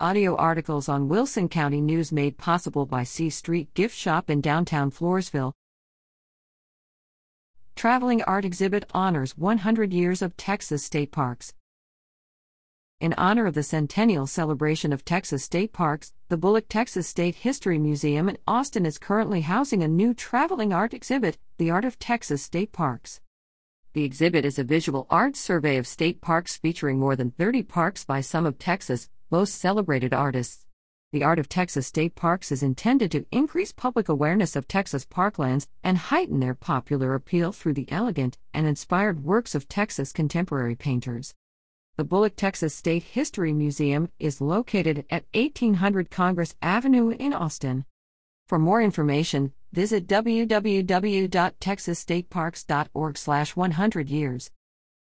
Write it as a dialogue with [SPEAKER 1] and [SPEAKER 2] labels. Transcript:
[SPEAKER 1] Audio articles on Wilson County News made possible by C Street Gift Shop in downtown Floresville. Traveling Art Exhibit honors 100 years of Texas state parks. In honor of the centennial celebration of Texas state parks, the Bullock Texas State History Museum in Austin is currently housing a new traveling art exhibit, The Art of Texas State Parks. The exhibit is a visual arts survey of state parks featuring more than 30 parks by some of Texas' most celebrated artists. The Art of Texas State Parks is intended to increase public awareness of Texas parklands and heighten their popular appeal through the elegant and inspired works of Texas contemporary painters. The Bullock Texas State History Museum is located at 1800 Congress Avenue in Austin. For more information, visit www.texasstateparks.org/100 years.